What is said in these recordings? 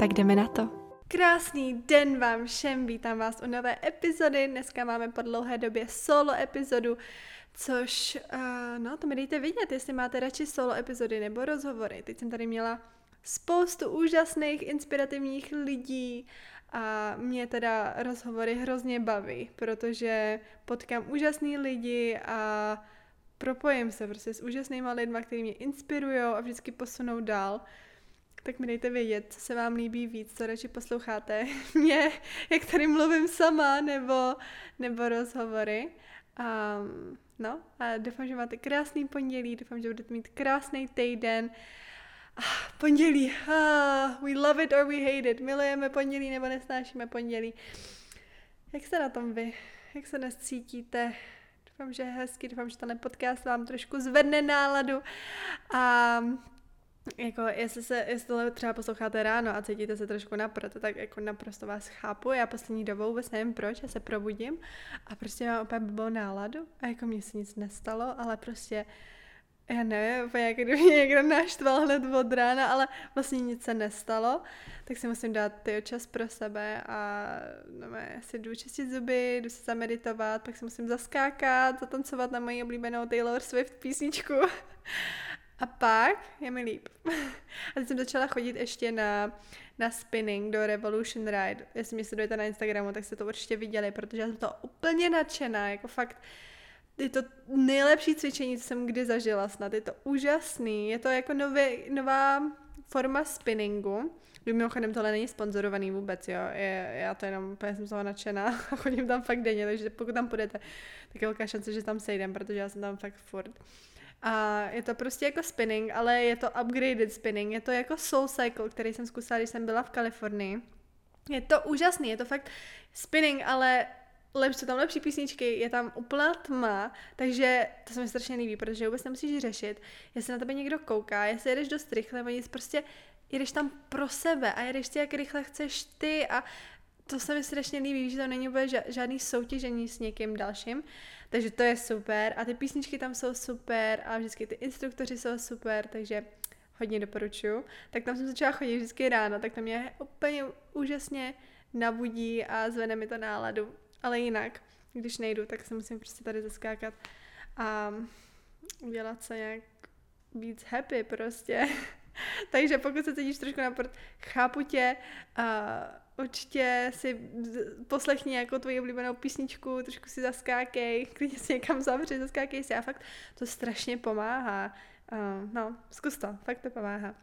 Tak jdeme na to. Krásný den vám všem, vítám vás u nové epizody. Dneska máme po dlouhé době solo epizodu, což, uh, no to mi dejte vidět, jestli máte radši solo epizody nebo rozhovory. Teď jsem tady měla spoustu úžasných, inspirativních lidí a mě teda rozhovory hrozně baví, protože potkám úžasný lidi a propojím se prostě s úžasnýma lidma, kteří mě inspirují a vždycky posunou dál. Tak mi dejte vědět, co se vám líbí víc, co radši posloucháte mě, jak tady mluvím sama, nebo, nebo rozhovory. Um, no a doufám, že máte krásný pondělí, doufám, že budete mít krásný týden. Ah, pondělí, ah, we love it or we hate it, milujeme pondělí nebo nesnášíme pondělí. Jak se na tom vy? Jak se dnes cítíte? Doufám, že je hezky, doufám, že tenhle podcast vám trošku zvedne náladu a jako jestli, se, jestli tohle třeba posloucháte ráno a cítíte se trošku naproto, tak jako naprosto vás chápu. Já poslední dobou vůbec nevím proč, já se probudím a prostě mám úplně blbou náladu a jako mě se nic nestalo, ale prostě já nevím, jak kdyby mě někdo naštval hned od rána, ale vlastně nic se nestalo, tak si musím dát ty čas pro sebe a no, si jdu čistit zuby, jdu se zameditovat, pak si musím zaskákat, zatancovat na moji oblíbenou Taylor Swift písničku a pak je mi líp. a teď jsem začala chodit ještě na, na spinning do Revolution Ride. Jestli mě sledujete na Instagramu, tak jste to určitě viděli, protože já jsem to úplně nadšená, jako fakt je to nejlepší cvičení, co jsem kdy zažila snad. Je to úžasný. Je to jako nový, nová forma spinningu. Mimochodem tohle není sponzorovaný vůbec, jo. Je, já to jenom úplně jsem z toho nadšená a chodím tam fakt denně, takže pokud tam půjdete, tak je velká šance, že tam sejdem, protože já jsem tam fakt furt. A je to prostě jako spinning, ale je to upgraded spinning. Je to jako Soul Cycle, který jsem zkusila, když jsem byla v Kalifornii. Je to úžasný, je to fakt spinning, ale lepší, jsou tam lepší písničky, je tam úplná tma, takže to se mi strašně líbí, protože vůbec nemusíš řešit, jestli na tebe někdo kouká, jestli jedeš dost rychle, nebo nic, prostě jedeš tam pro sebe a jedeš si, jak rychle chceš ty a to se mi strašně líbí, že to není vůbec žádný soutěžení s někým dalším, takže to je super a ty písničky tam jsou super a vždycky ty instruktoři jsou super, takže hodně doporučuju. Tak tam jsem začala chodit vždycky ráno, tak to mě úplně úžasně nabudí a zvene mi to náladu. Ale jinak, když nejdu, tak se musím prostě tady zaskákat a udělat se nějak víc happy prostě. Takže pokud se cítíš trošku na chápu tě, uh, určitě si poslechni jako tvoji oblíbenou písničku, trošku si zaskákej, klidně si někam zavři, zaskákej si a fakt to strašně pomáhá. Uh, no, zkus to, fakt to pomáhá.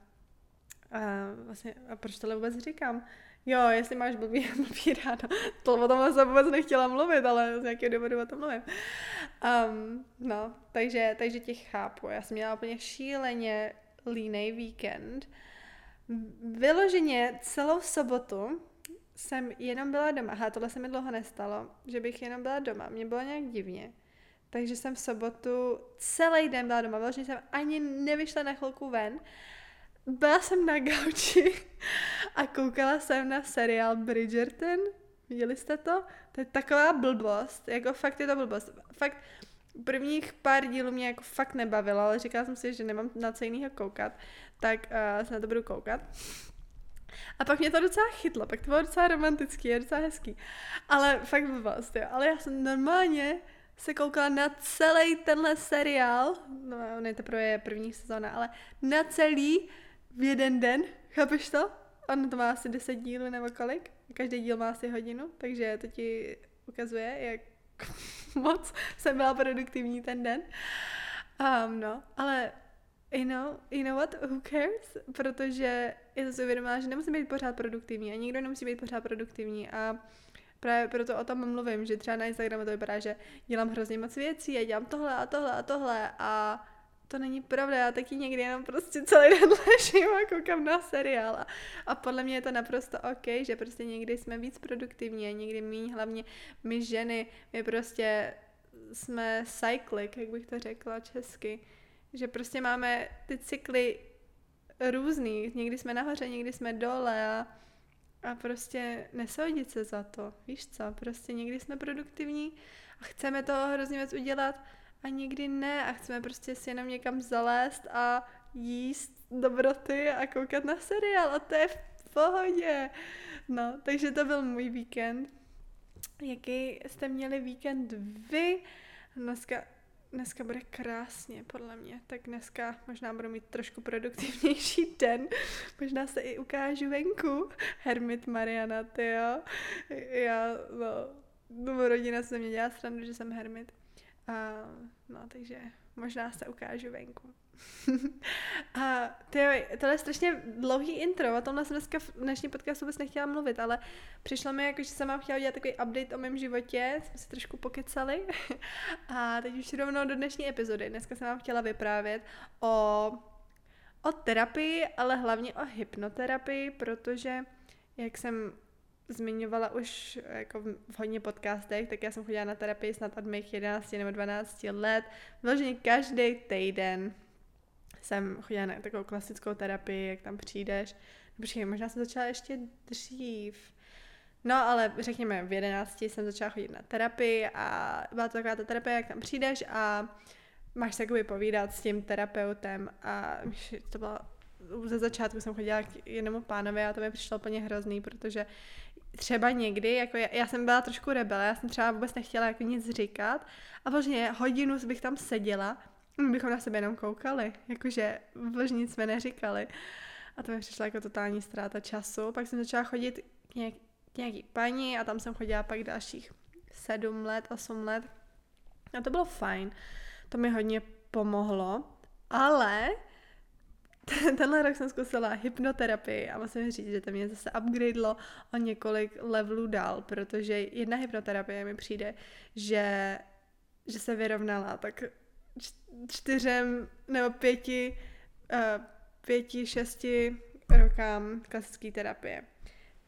Uh, vlastně, a proč tohle vůbec říkám? Jo, jestli máš blbý, blbý ráno. To o tomhle jsem vůbec nechtěla mluvit, ale z nějakého důvodu o tom mluvím. Um, no, takže, takže tě chápu. Já jsem měla úplně šíleně línej víkend. Vyloženě celou sobotu jsem jenom byla doma. Aha, tohle se mi dlouho nestalo, že bych jenom byla doma. Mě bylo nějak divně. Takže jsem v sobotu celý den byla doma. Vyloženě jsem ani nevyšla na chvilku ven. Byla jsem na gauči a koukala jsem na seriál Bridgerton. Viděli jste to? To je taková blbost. Jako fakt je to blbost. Fakt prvních pár dílů mě jako fakt nebavilo, ale říkala jsem si, že nemám na co jiného koukat, tak uh, se na to budu koukat. A pak mě to docela chytlo, pak to bylo docela romantický a docela hezký. Ale fakt blbost, jo. Ale já jsem normálně se koukala na celý tenhle seriál, no on je teprve první sezóna, ale na celý v jeden den, chápeš to? Ono to má asi 10 dílů nebo kolik, každý díl má asi hodinu, takže to ti ukazuje, jak moc jsem byla produktivní ten den. Um, no, ale you know, you know what, who cares? Protože já jsem si uvědomila, že nemusím být pořád produktivní a nikdo nemusí být pořád produktivní a právě proto o tom mluvím, že třeba na Instagramu to vypadá, že dělám hrozně moc věcí a dělám tohle a tohle a tohle a to není pravda, já taky někdy jenom prostě celý den ležím a koukám na seriál a, a podle mě je to naprosto OK, že prostě někdy jsme víc produktivní a někdy méně, hlavně my ženy, my prostě jsme cyclic, jak bych to řekla česky, že prostě máme ty cykly různý, někdy jsme nahoře, někdy jsme dole a, a prostě nesoudit se za to, víš co, prostě někdy jsme produktivní a chceme toho hrozně věc udělat a někdy ne a chceme prostě si jenom někam zalézt a jíst dobroty a koukat na seriál a to je v pohodě. No, takže to byl můj víkend. Jaký jste měli víkend vy? Dneska, dneska bude krásně, podle mě. Tak dneska možná budu mít trošku produktivnější den. Možná se i ukážu venku. Hermit Mariana, ty jo. Já, no, rodina se mě dělá srandu, že jsem hermit. A, no, takže možná se ukážu venku. A tyjo, tohle je strašně dlouhý intro, o tomhle jsem dneska v dnešní podcastu vůbec nechtěla mluvit, ale přišlo mi jako, že jsem vám chtěla udělat takový update o mém životě, jsme si trošku pokecali a teď už rovnou do dnešní epizody. Dneska jsem vám chtěla vyprávět o, o terapii, ale hlavně o hypnoterapii, protože jak jsem zmiňovala už jako v hodně podcastech, tak já jsem chodila na terapii snad od mých 11 nebo 12 let. Vloženě každý týden jsem chodila na takovou klasickou terapii, jak tam přijdeš. Počkej, možná jsem začala ještě dřív. No, ale řekněme, v 11 jsem začala chodit na terapii a byla to taková ta terapie, jak tam přijdeš a máš se jakoby povídat s tím terapeutem a to bylo ze začátku jsem chodila k jednomu pánovi a to mi přišlo úplně hrozný, protože třeba někdy, jako já, já jsem byla trošku rebel, já jsem třeba vůbec nechtěla jako nic říkat a vlastně hodinu bych tam seděla, my bychom na sebe jenom koukali, jakože vložně nic jsme neříkali. A to mi přišla jako totální ztráta času. Pak jsem začala chodit k, nějak, k nějaký paní a tam jsem chodila pak dalších sedm let, osm let. A to bylo fajn. To mi hodně pomohlo. Ale tenhle rok jsem zkusila hypnoterapii a musím říct, že to mě zase upgradelo o několik levelů dál, protože jedna hypnoterapie mi přijde, že, že se vyrovnala tak čtyřem nebo pěti, uh, pěti, šesti rokám klasické terapie.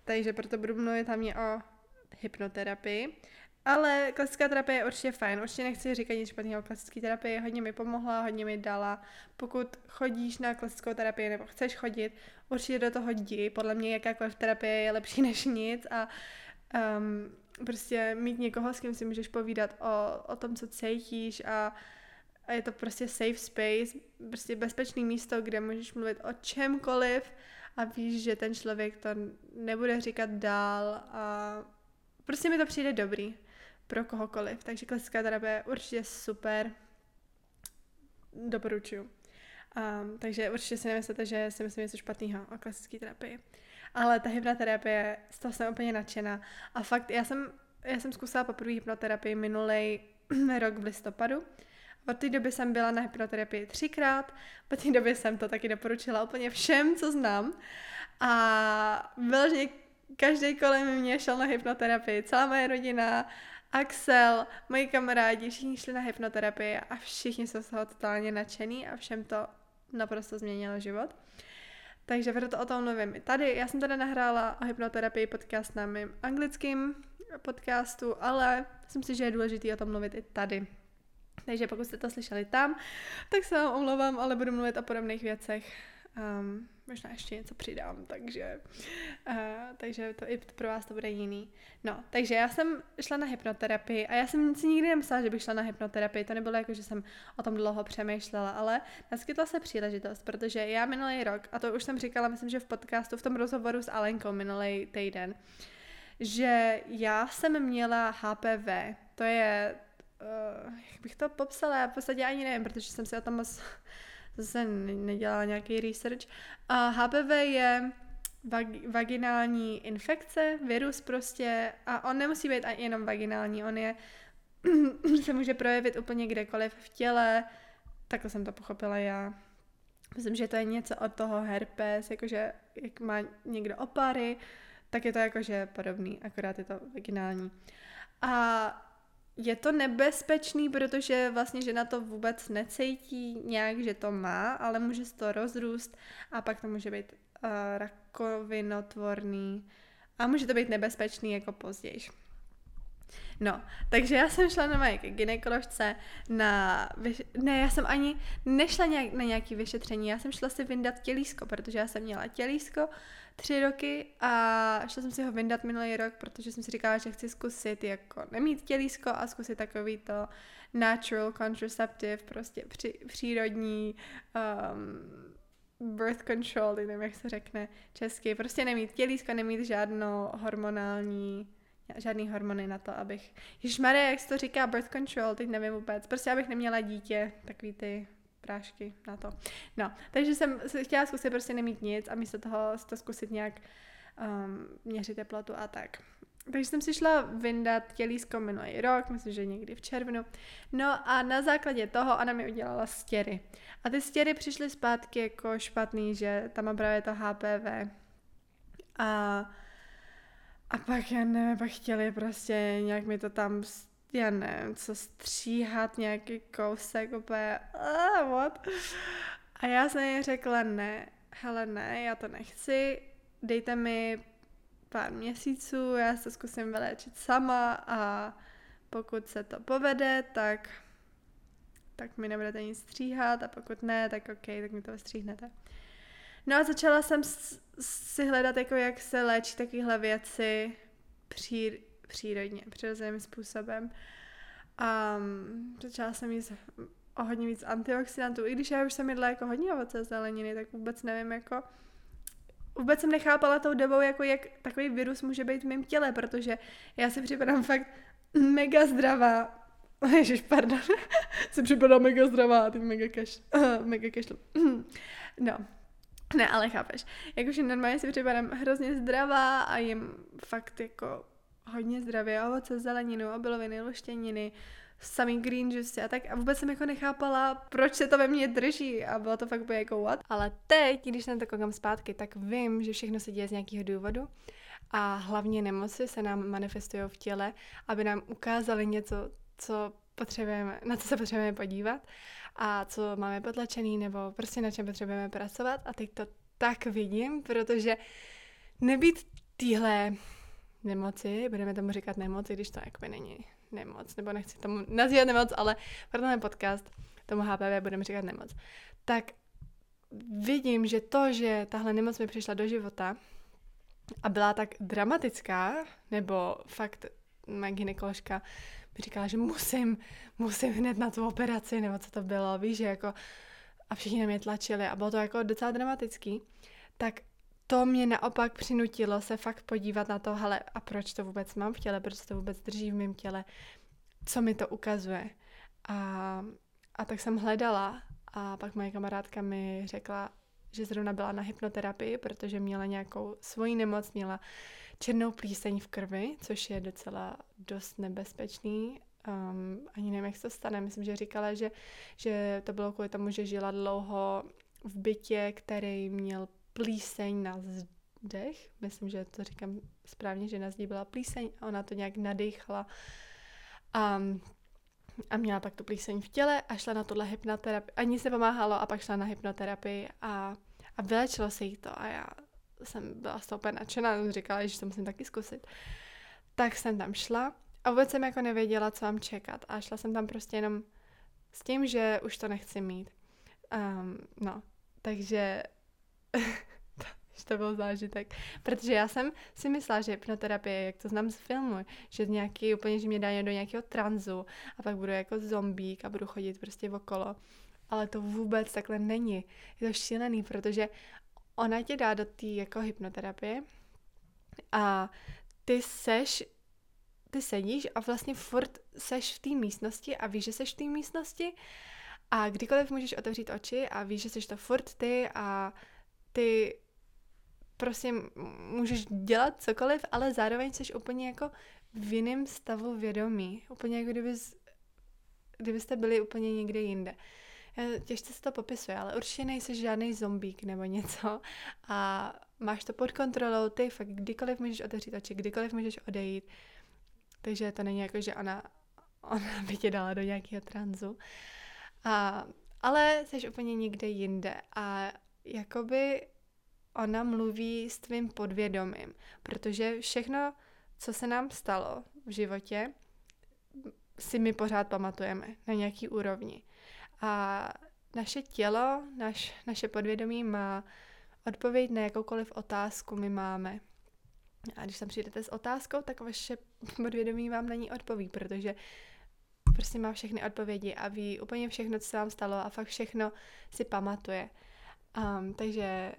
Takže proto budu mluvit hlavně o hypnoterapii. Ale klasická terapie je určitě fajn, určitě nechci říkat nic špatného o klasické terapii, hodně mi pomohla, hodně mi dala. Pokud chodíš na klasickou terapii nebo chceš chodit, určitě do toho jdi. Podle mě jakákoliv terapie je lepší než nic a um, prostě mít někoho, s kým si můžeš povídat o, o tom, co cítíš a, a je to prostě safe space, prostě bezpečné místo, kde můžeš mluvit o čemkoliv a víš, že ten člověk to nebude říkat dál a prostě mi to přijde dobrý pro kohokoliv. Takže klasická terapie je určitě super. Doporučuju. Um, takže určitě si nemyslíte, že si myslím něco špatného o klasické terapii. Ale ta hypnoterapie, z toho jsem úplně nadšená. A fakt, já jsem, já jsem zkusila poprvé hypnoterapii minulý rok v listopadu. Od té doby jsem byla na hypnoterapii třikrát, po té době jsem to taky doporučila úplně všem, co znám. A vyloženě každý kolem mě šel na hypnoterapii, celá moje rodina, Axel, moji kamarádi, všichni šli na hypnoterapii a všichni jsou z toho totálně nadšený a všem to naprosto změnilo život. Takže proto o tom mluvím i tady. Já jsem tady nahrála o hypnoterapii podcast na mém anglickém podcastu, ale myslím si, že je důležité o tom mluvit i tady. Takže pokud jste to slyšeli tam, tak se vám omlouvám, ale budu mluvit o podobných věcech. Um, možná ještě něco přidám, takže, uh, takže to i pro vás to bude jiný. No, takže já jsem šla na hypnoterapii a já jsem si nikdy nemyslela, že bych šla na hypnoterapii, to nebylo jako, že jsem o tom dlouho přemýšlela, ale naskytla se příležitost, protože já minulý rok, a to už jsem říkala, myslím, že v podcastu, v tom rozhovoru s Alenkou minulý týden, že já jsem měla HPV, to je, uh, jak bych to popsala, já v podstatě ani nevím, protože jsem si o tom moc zase nedělala nějaký research. A HPV je vag- vaginální infekce, virus prostě a on nemusí být jenom vaginální, on je se může projevit úplně kdekoliv v těle, takhle jsem to pochopila já. Myslím, že to je něco od toho herpes, jakože jak má někdo opary, tak je to jakože podobný, akorát je to vaginální. A je to nebezpečný, protože vlastně žena to vůbec necítí nějak, že to má, ale může se to rozrůst a pak to může být uh, rakovinotvorný a může to být nebezpečný jako později. No, takže já jsem šla na moje gynekoložce na, vyš- ne, já jsem ani nešla nějak, na nějaký vyšetření, já jsem šla si vyndat tělísko, protože já jsem měla tělísko tři roky a šla jsem si ho vyndat minulý rok, protože jsem si říkala, že chci zkusit jako nemít tělísko a zkusit takový to natural contraceptive, prostě při, přírodní um, birth control, nevím, jak se řekne česky, prostě nemít tělísko, nemít žádnou hormonální žádný hormony na to, abych... Marie, jak se to říká, birth control, teď nevím vůbec. Prostě abych neměla dítě, takový ty prášky na to. No, takže jsem chtěla zkusit prostě nemít nic a místo toho to zkusit nějak um, měřit teplotu a tak. Takže jsem si šla vyndat tělísko minulý rok, myslím, že někdy v červnu. No a na základě toho ona mi udělala stěry. A ty stěry přišly zpátky jako špatný, že tam má právě to HPV. A a pak, já nevím, pak chtěli prostě nějak mi to tam, já nevím, co stříhat, nějaký kousek, úplně, uh, what? A já jsem jí řekla, ne, hele ne, já to nechci, dejte mi pár měsíců, já se zkusím vyléčit sama a pokud se to povede, tak tak mi nebudete nic stříhat a pokud ne, tak ok, tak mi to stříhnete. No a začala jsem si hledat, jako jak se léčí takovéhle věci pří, přírodně, přirozeným způsobem. A um, začala jsem jít o hodně víc antioxidantů, i když já už jsem jedla jako hodně ovoce zeleniny, tak vůbec nevím, jako vůbec jsem nechápala tou dobou, jako jak takový virus může být v mém těle, protože já si připadám fakt mega zdravá. Ježiš, pardon. si připadám mega zdravá teď mega kaš, uh, mega kašlu. no, ne, ale chápeš. Jakože normálně si připadám hrozně zdravá a jim fakt jako hodně zdravě, ovoce, zeleninu, obiloviny, luštěniny, samý green juice a tak a vůbec jsem jako nechápala, proč se to ve mně drží a bylo to fakt jako what. Ale teď, když jsem to koukám zpátky, tak vím, že všechno se děje z nějakého důvodu a hlavně nemoci se nám manifestují v těle, aby nám ukázali něco, co potřebujeme, na co se potřebujeme podívat a co máme potlačený nebo prostě na čem potřebujeme pracovat. A teď to tak vidím, protože nebýt týhle nemoci, budeme tomu říkat nemoci, když to jakoby není nemoc, nebo nechci tomu nazývat nemoc, ale pro ten podcast tomu HPV budeme říkat nemoc, tak vidím, že to, že tahle nemoc mi přišla do života a byla tak dramatická, nebo fakt moje gynekoložka mi říkala, že musím, musím hned na tu operaci, nebo co to bylo, víš, že jako a všichni na mě tlačili a bylo to jako docela dramatický, tak to mě naopak přinutilo se fakt podívat na to, hele, a proč to vůbec mám v těle, proč to vůbec drží v mém těle, co mi to ukazuje. A, a tak jsem hledala a pak moje kamarádka mi řekla, že zrovna byla na hypnoterapii, protože měla nějakou svoji nemoc, měla černou plíseň v krvi, což je docela dost nebezpečný. Um, ani nevím, jak se to stane. Myslím, že říkala, že, že to bylo kvůli tomu, že žila dlouho v bytě, který měl plíseň na zdech. Myslím, že to říkám správně, že na zdi byla plíseň a ona to nějak nadechla. A, a měla pak tu plíseň v těle a šla na tohle hypnoterapii. A nic nepomáhalo a pak šla na hypnoterapii a, a vylečilo se jí to a já jsem byla z toho úplně nadšená, říkala, že to musím taky zkusit. Tak jsem tam šla a vůbec jsem jako nevěděla, co mám čekat a šla jsem tam prostě jenom s tím, že už to nechci mít. Um, no, takže že to byl zážitek. Protože já jsem si myslela, že hypnoterapie, jak to znám z filmu, že nějaký úplně, že mě dají do nějakého tranzu a pak budu jako zombík a budu chodit prostě okolo. Ale to vůbec takhle není. Je to šílený, protože ona tě dá do té jako hypnoterapie a ty seš, ty sedíš a vlastně furt seš v té místnosti a víš, že seš v té místnosti a kdykoliv můžeš otevřít oči a víš, že seš to furt ty a ty prostě můžeš dělat cokoliv, ale zároveň jsi úplně jako v jiném stavu vědomí. Úplně jako kdybys, kdybyste byli úplně někde jinde. Těžce se to popisuje, ale určitě nejsi žádný zombík nebo něco a máš to pod kontrolou, ty fakt kdykoliv můžeš otevřít oči, kdykoliv můžeš odejít. Takže to není jako, že ona ona by tě dala do nějakého tranzu. A, ale jsi úplně někde jinde a jakoby ona mluví s tvým podvědomím, protože všechno, co se nám stalo v životě, si my pořád pamatujeme na nějaký úrovni. A naše tělo, naš, naše podvědomí má odpověď na jakoukoliv otázku my máme. A když tam přijdete s otázkou, tak vaše podvědomí vám na ní odpoví, protože prostě má všechny odpovědi a ví úplně všechno, co se vám stalo a fakt všechno si pamatuje. Um, takže,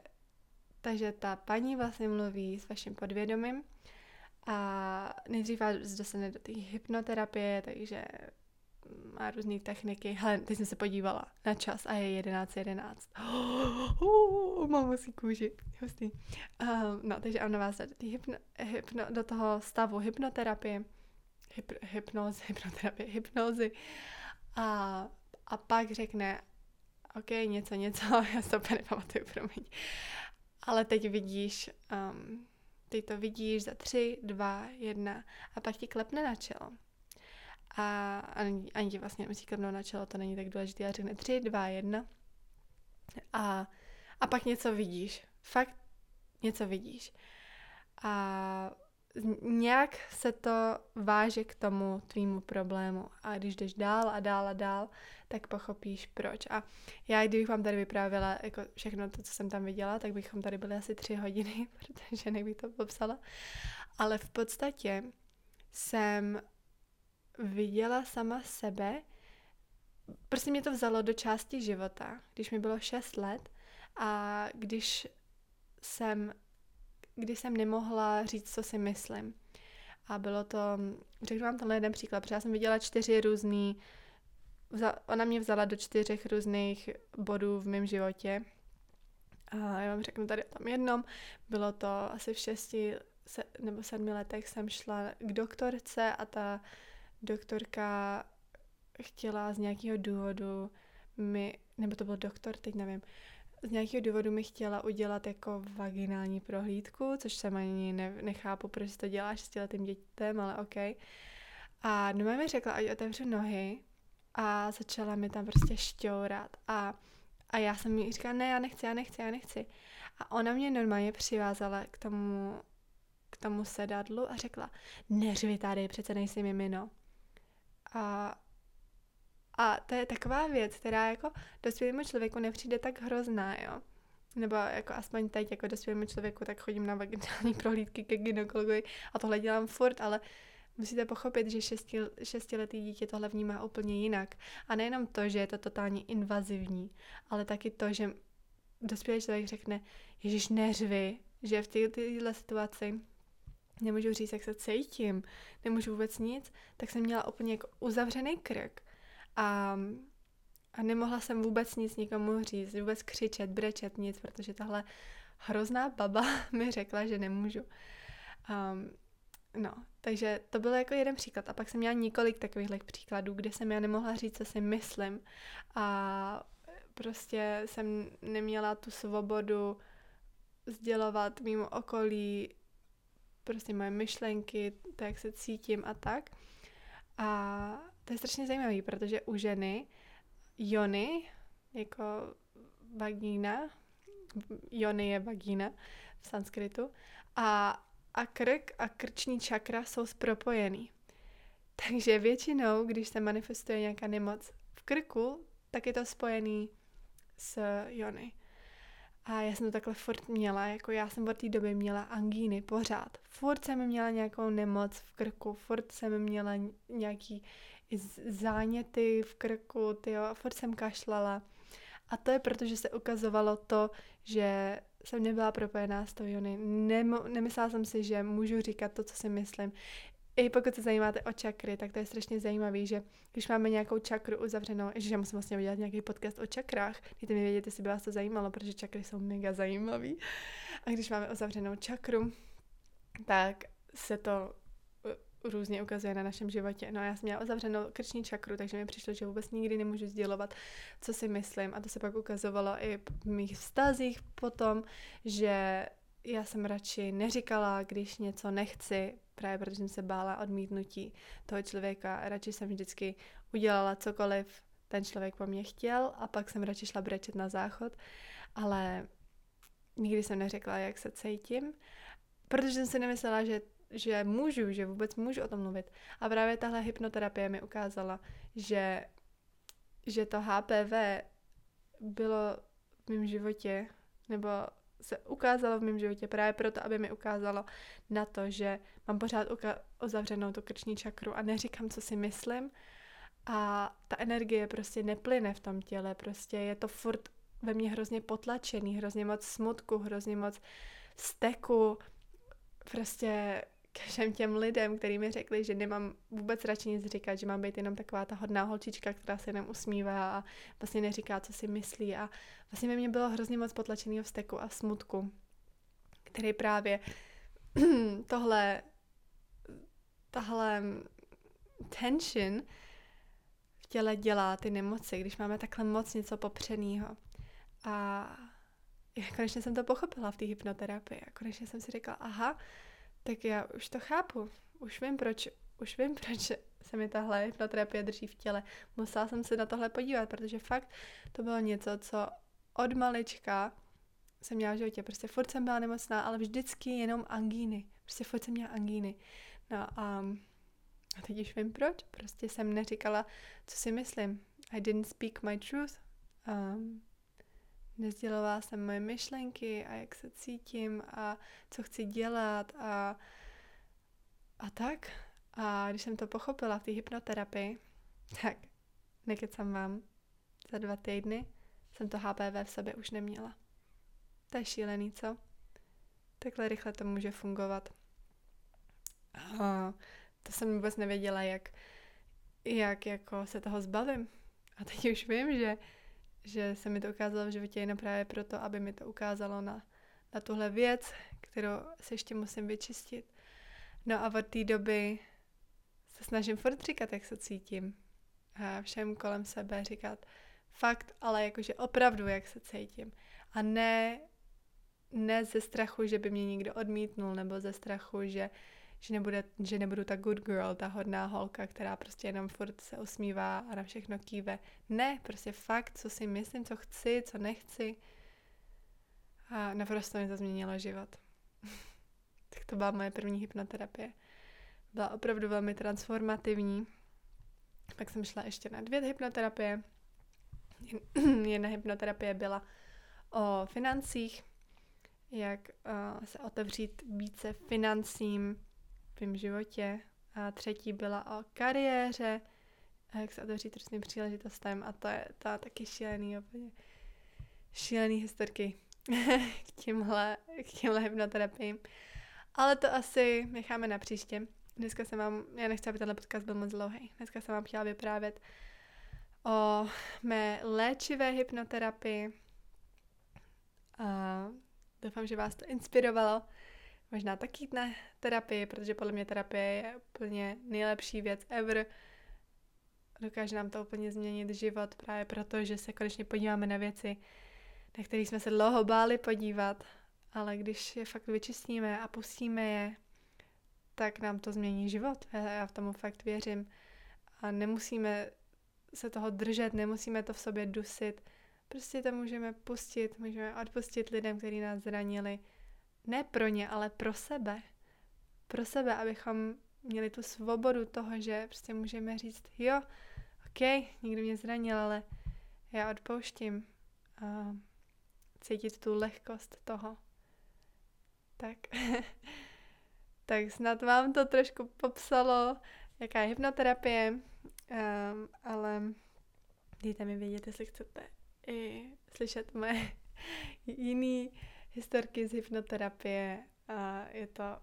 takže ta paní vlastně mluví s vaším podvědomím a nejdřív vás dostane do té hypnoterapie, takže má různé techniky. Hele, teď jsem se podívala na čas a je 11.11. 11. Oh, mám musí kůži. Hustý. Um, no, takže ona vás do, hypno, hypno, do toho stavu hypnoterapie, hyp, hypnoz, hypnoterapie, hypnozy a, a pak řekne, OK, něco, něco, já se to nepamatuju, promiň. Ale teď vidíš, um, ty to vidíš za tři, dva, jedna a pak ti klepne na čelo. A ani, ani ti vlastně nemusí klepnout na čelo, to není tak důležité, ale řekne tři, dva, jedna. A, a pak něco vidíš. Fakt něco vidíš. A nějak se to váže k tomu tvýmu problému. A když jdeš dál a dál a dál, tak pochopíš proč. A já, kdybych vám tady vyprávěla jako všechno to, co jsem tam viděla, tak bychom tady byli asi tři hodiny, protože nebych to popsala. Ale v podstatě jsem viděla sama sebe, prostě mě to vzalo do části života, když mi bylo 6 let a když jsem kdy jsem nemohla říct, co si myslím. A bylo to, řeknu vám tenhle jeden příklad, protože já jsem viděla čtyři různý, ona mě vzala do čtyřech různých bodů v mém životě. A já vám řeknu tady o tom jednom, bylo to asi v šesti se, nebo sedmi letech jsem šla k doktorce a ta doktorka chtěla z nějakého důvodu mi, nebo to byl doktor, teď nevím, z nějakého důvodu mi chtěla udělat jako vaginální prohlídku, což jsem ani ne, nechápu, proč to děláš s tím dětem, ale OK. A doma mi řekla, ať otevřu nohy a začala mi tam prostě šťourat a, a já jsem mi říkala, ne, já nechci, já nechci, já nechci. A ona mě normálně přivázala k tomu, k tomu sedadlu a řekla, neřvi tady, přece nejsi mimino. A a to je taková věc, která jako dospělému člověku nepřijde tak hrozná, jo. Nebo jako aspoň teď jako dospělému člověku, tak chodím na vaginální prohlídky ke gynekologovi a tohle dělám furt, ale musíte pochopit, že šesti, šestiletý dítě tohle vnímá úplně jinak. A nejenom to, že je to totálně invazivní, ale taky to, že dospělý člověk řekne, Ježíš neřvi, že v této situaci nemůžu říct, jak se cítím, nemůžu vůbec nic, tak jsem měla úplně jako uzavřený krk a, a nemohla jsem vůbec nic nikomu říct, vůbec křičet, brečet, nic, protože tahle hrozná baba mi řekla, že nemůžu. Um, no, takže to byl jako jeden příklad. A pak jsem měla několik takových příkladů, kde jsem já nemohla říct, co si myslím. A prostě jsem neměla tu svobodu sdělovat mimo okolí prostě moje myšlenky, to, jak se cítím a tak. A to je strašně zajímavé, protože u ženy jony, jako vagína, jony je vagína v sanskritu, a, a krk a krční čakra jsou propojený. Takže většinou, když se manifestuje nějaká nemoc v krku, tak je to spojený s jony. A já jsem to takhle furt měla, jako já jsem od té doby měla angíny pořád. Furt jsem měla nějakou nemoc v krku, furt jsem měla nějaký záněty v krku, tyjo, a furt jsem kašlala. A to je proto, že se ukazovalo to, že jsem nebyla propojená s tou Jony. Nem, nemyslela jsem si, že můžu říkat to, co si myslím. I pokud se zajímáte o čakry, tak to je strašně zajímavé, že když máme nějakou čakru uzavřenou, že já musím vlastně udělat nějaký podcast o čakrách, dejte mi vědět, jestli by vás to zajímalo, protože čakry jsou mega zajímavý. A když máme uzavřenou čakru, tak se to různě ukazuje na našem životě. No já jsem měla uzavřenou krční čakru, takže mi přišlo, že vůbec nikdy nemůžu sdělovat, co si myslím. A to se pak ukazovalo i v mých vztazích potom, že já jsem radši neříkala, když něco nechci, právě protože jsem se bála odmítnutí toho člověka. Radši jsem vždycky udělala cokoliv ten člověk po mně chtěl a pak jsem radši šla brečet na záchod, ale nikdy jsem neřekla, jak se cítím, protože jsem si nemyslela, že, že můžu, že vůbec můžu o tom mluvit. A právě tahle hypnoterapie mi ukázala, že, že to HPV bylo v mém životě, nebo se ukázalo v mém životě právě proto, aby mi ukázalo na to, že mám pořád uzavřenou tu krční čakru a neříkám, co si myslím a ta energie prostě neplyne v tom těle, prostě je to furt ve mně hrozně potlačený, hrozně moc smutku, hrozně moc steku, prostě všem těm lidem, kteří mi řekli, že nemám vůbec radši nic říkat, že mám být jenom taková ta hodná holčička, která se jenom usmívá a vlastně neříká, co si myslí a vlastně ve mně bylo hrozně moc potlačeného vzteku a smutku, který právě tohle tahle tension v těle dělá ty nemoci, když máme takhle moc něco popřenýho. A konečně jsem to pochopila v té hypnoterapii a konečně jsem si řekla, aha, tak já už to chápu. Už vím, proč, už vím, proč se mi tahle hypnoterapie drží v těle. Musela jsem se na tohle podívat, protože fakt to bylo něco, co od malička jsem měla v životě. Prostě furt jsem byla nemocná, ale vždycky jenom angíny. Prostě furt jsem měla angíny. No a, a teď už vím proč. Prostě jsem neříkala, co si myslím. I didn't speak my truth. Um, nezdělovala jsem moje myšlenky a jak se cítím a co chci dělat a, a tak. A když jsem to pochopila v té hypnoterapii, tak nekecám vám, za dva týdny jsem to HPV v sobě už neměla. To je šílený, co? Takhle rychle to může fungovat. A to jsem vůbec nevěděla, jak, jak jako se toho zbavím. A teď už vím, že že se mi to ukázalo v životě jenom právě proto, aby mi to ukázalo na, na tuhle věc, kterou se ještě musím vyčistit. No a od té doby se snažím furt říkat, jak se cítím. A všem kolem sebe říkat fakt, ale jakože opravdu, jak se cítím. A ne, ne ze strachu, že by mě někdo odmítnul, nebo ze strachu, že že, nebude, že nebudu ta good girl, ta hodná holka, která prostě jenom furt se usmívá a na všechno kýve. Ne, prostě fakt, co si myslím, co chci, co nechci. A naprosto mi to změnilo život. tak to byla moje první hypnoterapie. Byla opravdu velmi transformativní. Pak jsem šla ještě na dvě hypnoterapie. Jedna hypnoterapie byla o financích, jak uh, se otevřít více financím, tvém životě. A třetí byla o kariéře, jak se otevřít různým příležitostem a to je to taky šílený, úplně šílený historky k tímhle, k tímhle hypnoterapiím. Ale to asi necháme na příště. Dneska jsem vám, já nechci, aby tenhle podcast byl moc dlouhý, dneska jsem vám chtěla vyprávět o mé léčivé hypnoterapii. A doufám, že vás to inspirovalo možná taky ne terapii, protože podle mě terapie je úplně nejlepší věc ever. Dokáže nám to úplně změnit život právě proto, že se konečně podíváme na věci, na které jsme se dlouho báli podívat, ale když je fakt vyčistíme a pustíme je, tak nám to změní život. Já v tomu fakt věřím. A nemusíme se toho držet, nemusíme to v sobě dusit. Prostě to můžeme pustit, můžeme odpustit lidem, kteří nás zranili, ne pro ně, ale pro sebe. Pro sebe, abychom měli tu svobodu toho, že prostě můžeme říct, jo, ok, někdo mě zranil, ale já odpouštím. A cítit tu lehkost toho. Tak, tak snad vám to trošku popsalo, jaká je hypnoterapie, um, ale dejte mi vědět, jestli chcete i slyšet moje jiný historky z hypnoterapie a je to,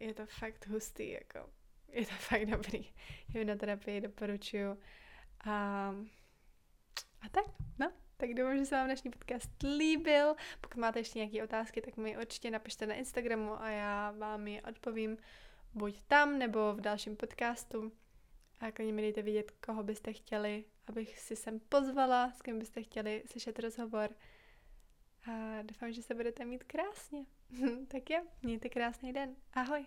je to fakt hustý, jako je to fakt dobrý. Hypnoterapii doporučuju. A, a tak, no, tak doufám, že se vám dnešní podcast líbil. Pokud máte ještě nějaké otázky, tak mi určitě napište na Instagramu a já vám je odpovím buď tam, nebo v dalším podcastu. A klidně mi dejte vidět, koho byste chtěli, abych si sem pozvala, s kým byste chtěli slyšet rozhovor a doufám, že se budete mít krásně. tak jo, mějte krásný den. Ahoj!